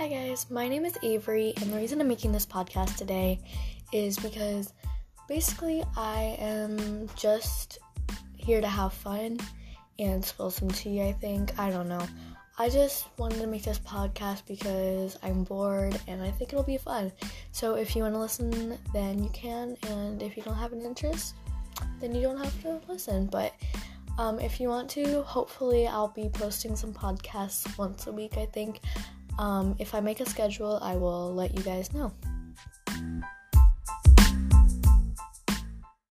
Hi, guys. My name is Avery, and the reason I'm making this podcast today is because basically I am just here to have fun and spill some tea, I think. I don't know. I just wanted to make this podcast because I'm bored and I think it'll be fun. So if you want to listen, then you can, and if you don't have an interest, then you don't have to listen. But um, if you want to, hopefully, I'll be posting some podcasts once a week, I think. Um, if I make a schedule, I will let you guys know.